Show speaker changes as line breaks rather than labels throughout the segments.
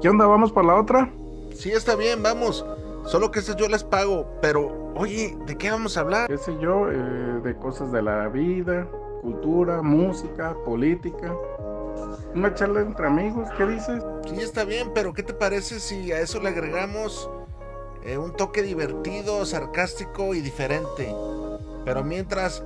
¿Qué onda? ¿Vamos por la otra?
Sí, está bien, vamos. Solo que esas yo las pago. Pero, oye, ¿de qué vamos a hablar?
¿Qué sé yo? Eh, de cosas de la vida, cultura, música, política. Una charla entre amigos, ¿qué dices?
Sí, está bien, pero ¿qué te parece si a eso le agregamos eh, un toque divertido, sarcástico y diferente? Pero mientras...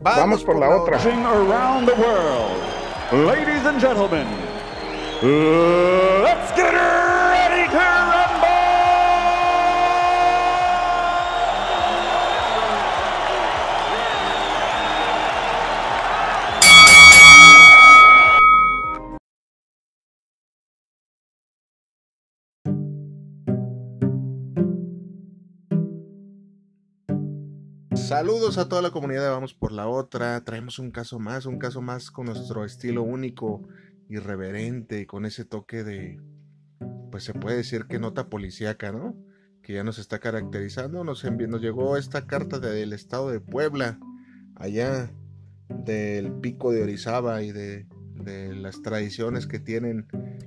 Vamos, por, la, otra.
Around the world. Ladies and gentlemen, let's get!
Saludos a toda la comunidad Vamos por la Otra. Traemos un caso más, un caso más con nuestro estilo único, irreverente, con ese toque de, pues se puede decir que nota policíaca, ¿no? Que ya nos está caracterizando. Nos, envió, nos llegó esta carta del estado de Puebla, allá del pico de Orizaba y de, de las tradiciones que tienen,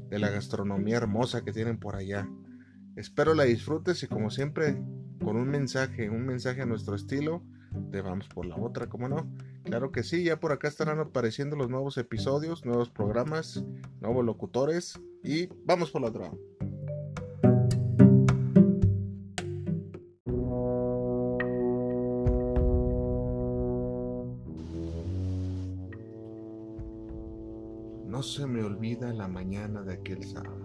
de la gastronomía hermosa que tienen por allá. Espero la disfrutes y como siempre con un mensaje, un mensaje a nuestro estilo, de vamos por la otra, ¿cómo no? Claro que sí, ya por acá estarán apareciendo los nuevos episodios, nuevos programas, nuevos locutores y vamos por la otra. No se me olvida la mañana de aquel sábado.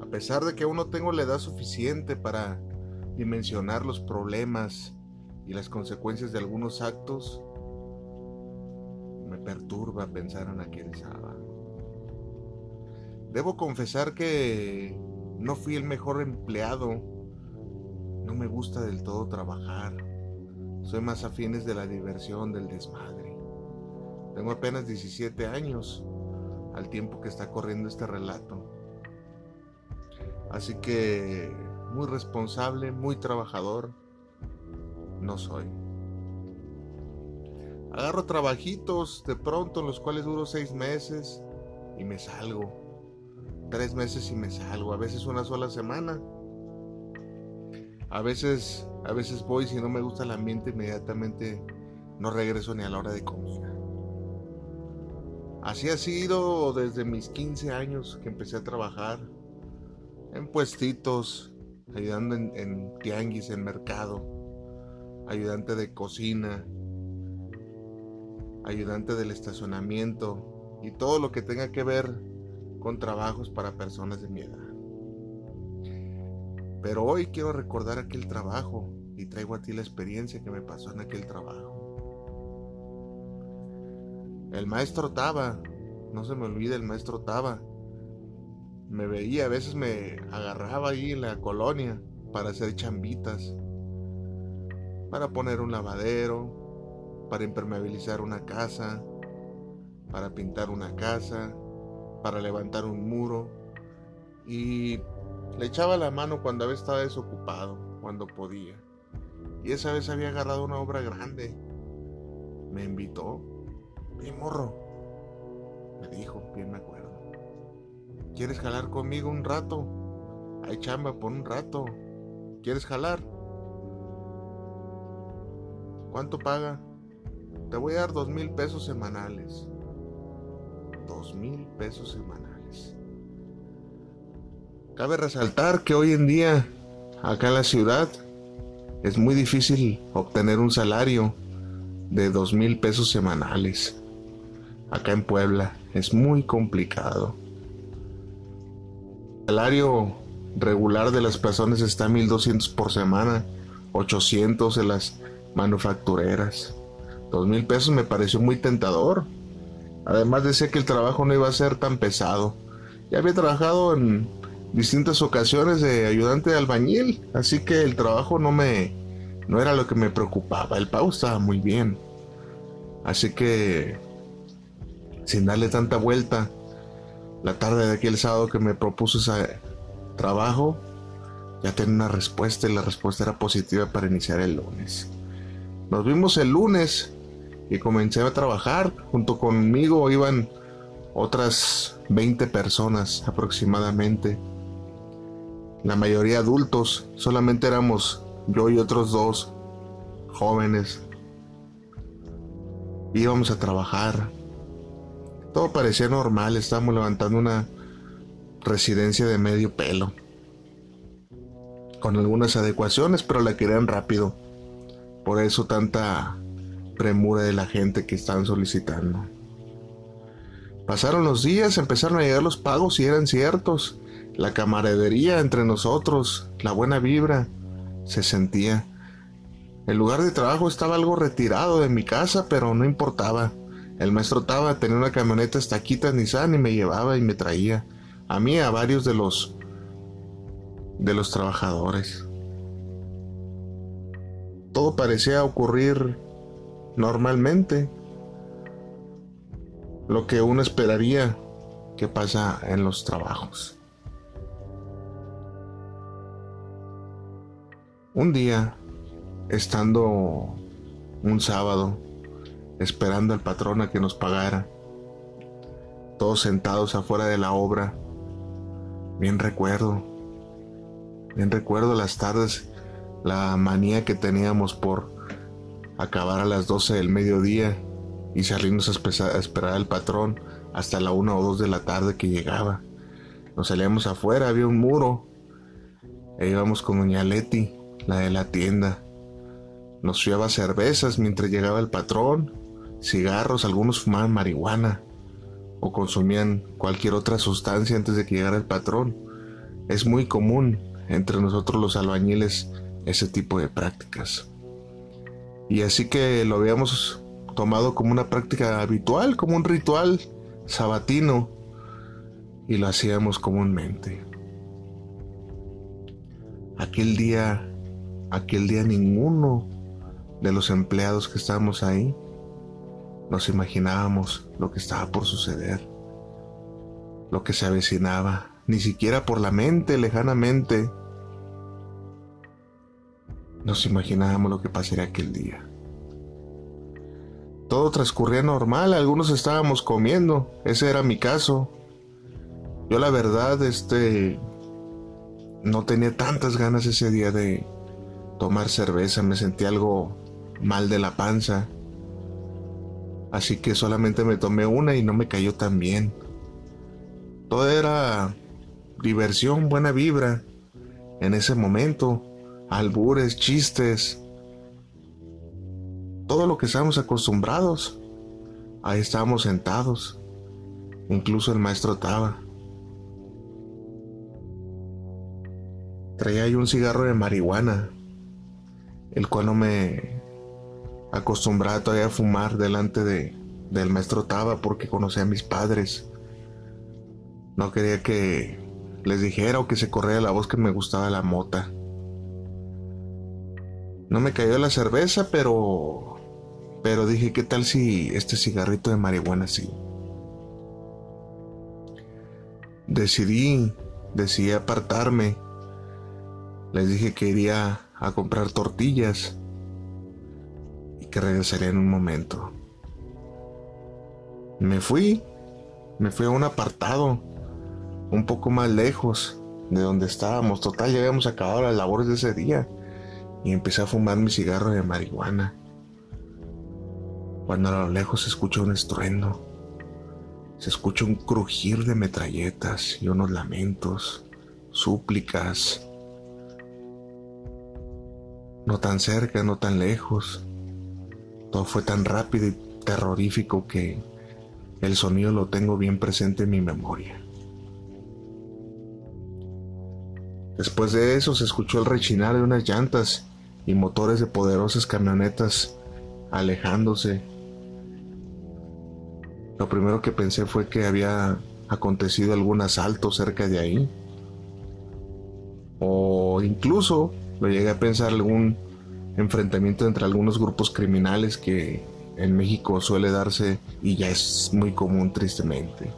A pesar de que aún no tengo la edad suficiente para dimensionar los problemas y las consecuencias de algunos actos, me perturba pensar en aquel sábado. Debo confesar que no fui el mejor empleado. No me gusta del todo trabajar. Soy más afines de la diversión, del desmadre. Tengo apenas 17 años al tiempo que está corriendo este relato. Así que muy responsable, muy trabajador, no soy. Agarro trabajitos de pronto en los cuales duro seis meses y me salgo. Tres meses y me salgo, a veces una sola semana. A veces, a veces voy si no me gusta el ambiente inmediatamente no regreso ni a la hora de comida. Así ha sido desde mis 15 años que empecé a trabajar en puestitos, ayudando en, tianguis, en mercado, ayudante de cocina, ayudante del estacionamiento y todo lo que tenga que ver con trabajos para personas de mi edad. Pero hoy quiero recordar aquel trabajo y traigo a ti la experiencia que me pasó en aquel trabajo. El maestro Taba, no se me olvide el maestro Taba, me veía, a veces me agarraba ahí en la colonia para hacer chambitas, para poner un lavadero, para impermeabilizar una casa, para pintar una casa, para levantar un muro y le echaba la mano cuando a veces estaba desocupado, cuando podía. Y esa vez había agarrado una obra grande. Me invitó. Y morro. Me dijo, bien me acuerdo. ¿Quieres jalar conmigo un rato? Hay chamba por un rato. ¿Quieres jalar? ¿Cuánto paga? Te voy a dar dos mil pesos semanales. Dos mil pesos semanales. Cabe resaltar que hoy en día, acá en la ciudad, es muy difícil obtener un salario de dos mil pesos semanales. Acá en Puebla es muy complicado salario regular de las personas está 1200 por semana, 800 en las manufactureras. 2000 pesos me pareció muy tentador. Además decía que el trabajo no iba a ser tan pesado. Ya había trabajado en distintas ocasiones de ayudante de albañil, así que el trabajo no me no era lo que me preocupaba. El pago estaba muy bien. Así que sin darle tanta vuelta, la tarde de aquel sábado que me propuso ese trabajo, ya tenía una respuesta y la respuesta era positiva para iniciar el lunes. Nos vimos el lunes y comencé a trabajar. Junto conmigo iban otras 20 personas aproximadamente. La mayoría adultos, solamente éramos yo y otros dos jóvenes. Íbamos a trabajar. Todo parecía normal, estábamos levantando una residencia de medio pelo. Con algunas adecuaciones, pero la querían rápido. Por eso tanta premura de la gente que están solicitando. Pasaron los días, empezaron a llegar los pagos y eran ciertos. La camaradería entre nosotros, la buena vibra, se sentía. El lugar de trabajo estaba algo retirado de mi casa, pero no importaba. El maestro Taba tenía una camioneta estaquita Nissan y me llevaba y me traía. A mí, a varios de los de los trabajadores. Todo parecía ocurrir normalmente. Lo que uno esperaría que pasa en los trabajos. Un día, estando un sábado, esperando al patrón a que nos pagara, todos sentados afuera de la obra, bien recuerdo, bien recuerdo las tardes, la manía que teníamos por acabar a las 12 del mediodía y salirnos a, esperar al patrón hasta la 1 o 2 de la tarde que llegaba. Nos salíamos afuera, había un muro, e íbamos con doña Leti la de la tienda. Nos llevaba cervezas mientras llegaba el patrón, cigarros, algunos fumaban marihuana o consumían cualquier otra sustancia antes de que llegara el patrón. Es muy común entre nosotros los albañiles ese tipo de prácticas. Y así que lo habíamos tomado como una práctica habitual, como un ritual sabatino, y lo hacíamos comúnmente. Aquel día Aquel día ninguno de los empleados que estábamos ahí nos imaginábamos lo que estaba por suceder, lo que se avecinaba, ni siquiera por la mente lejanamente nos imaginábamos lo que pasaría aquel día. Todo transcurría normal, algunos estábamos comiendo, ese era mi caso. Yo la verdad, este, no tenía tantas ganas ese día de, tomar cerveza, me sentí algo mal de la panza. Así que solamente me tomé una y no me cayó tan bien. Todo era diversión, buena vibra. En ese momento, albures, chistes. Todo lo que estábamos acostumbrados. Ahí estábamos sentados. Incluso el maestro Taba. Traía ahí un cigarro de marihuana el cual no me acostumbraba todavía a fumar delante de, del maestro Taba porque conocía a mis padres. No quería que les dijera o que se corriera la voz que me gustaba la mota. No me cayó la cerveza, pero pero dije, ¿qué tal si este cigarrito de marihuana sí? Decidí, decidí apartarme. Les dije que iría a comprar tortillas y que regresaría en un momento. Me fui, me fui a un apartado, un poco más lejos de donde estábamos. Total, ya habíamos acabado las labores de ese día y empecé a fumar mi cigarro de marihuana. Cuando a lo lejos se escucha un estruendo, se escucha un crujir de metralletas y unos lamentos, súplicas, no tan cerca, no tan lejos. Todo fue tan rápido y terrorífico que el sonido lo tengo bien presente en mi memoria. Después de eso se escuchó el rechinar de unas llantas y motores de poderosas camionetas alejándose. Lo primero que pensé fue que había acontecido algún asalto cerca de ahí. O incluso lo llegué a pensar algún enfrentamiento entre algunos grupos criminales que en México suele darse y ya es muy común tristemente.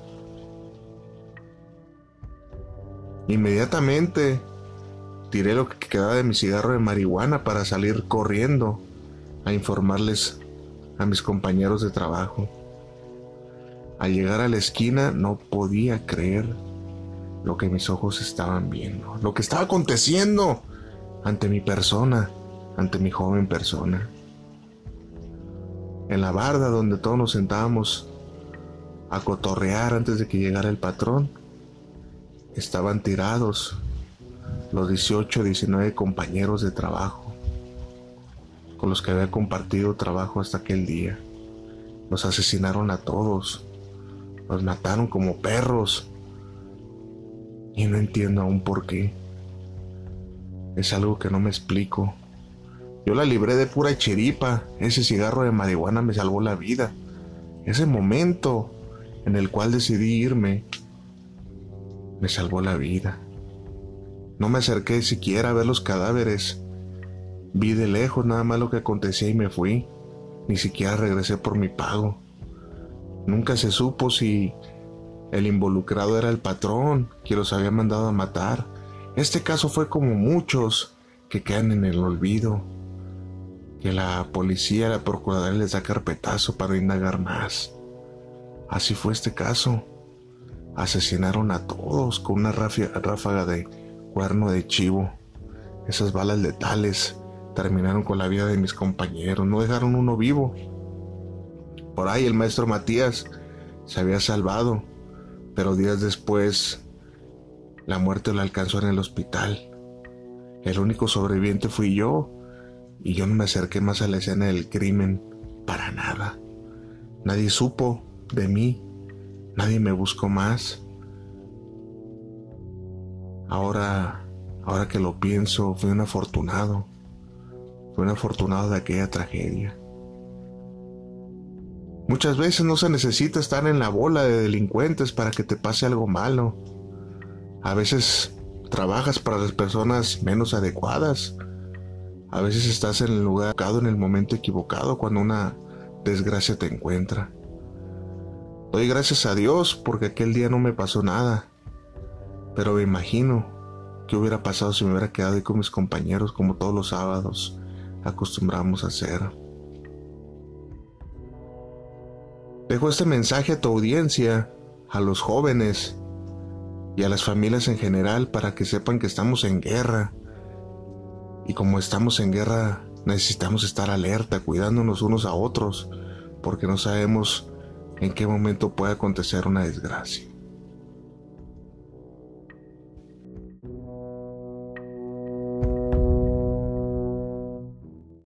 Inmediatamente tiré lo que quedaba de mi cigarro de marihuana para salir corriendo a informarles a mis compañeros de trabajo. Al llegar a la esquina no podía creer lo que mis ojos estaban viendo, lo que estaba aconteciendo ante mi persona, ante mi joven persona. En la barda donde todos nos sentábamos a cotorrear antes de que llegara el patrón, estaban tirados los 18 19 compañeros de trabajo con los que había compartido trabajo hasta aquel día. Los asesinaron a todos, los mataron como perros y no entiendo aún por qué. Es algo que no me explico. Yo la libré de pura chiripa. Ese cigarro de marihuana me salvó la vida. Ese momento en el cual decidí irme me salvó la vida. No me acerqué siquiera a ver los cadáveres. Vi de lejos nada más lo que acontecía y me fui. Ni siquiera regresé por mi pago. Nunca se supo si el involucrado era el patrón que los había mandado a matar. Este caso fue como muchos que quedan en el olvido. Que la policía, la procuradora les da carpetazo para indagar más. Así fue este caso. Asesinaron a todos con una ráfaga de cuerno de chivo. Esas balas letales terminaron con la vida de mis compañeros, no dejaron uno vivo. Por ahí el maestro Matías se había salvado, pero días después la muerte lo alcanzó en el hospital. El único sobreviviente fui yo, y yo no me acerqué más a la escena del crimen para nada. Nadie supo de mí, nadie me buscó más. Ahora, ahora que lo pienso, fui un afortunado. Fui un afortunado de aquella tragedia. Muchas veces no se necesita estar en la bola de delincuentes para que te pase algo malo. A veces trabajas para las personas menos adecuadas. A veces estás en el lugar equivocado en el momento equivocado cuando una desgracia te encuentra. Doy gracias a Dios porque aquel día no me pasó nada. Pero me imagino qué hubiera pasado si me hubiera quedado ahí con mis compañeros como todos los sábados acostumbramos a hacer. Dejo este mensaje a tu audiencia, a los jóvenes y a las familias en general para que sepan que estamos en guerra. Y como estamos en guerra, necesitamos estar alerta, cuidándonos unos a otros, porque no sabemos en qué momento puede acontecer una desgracia.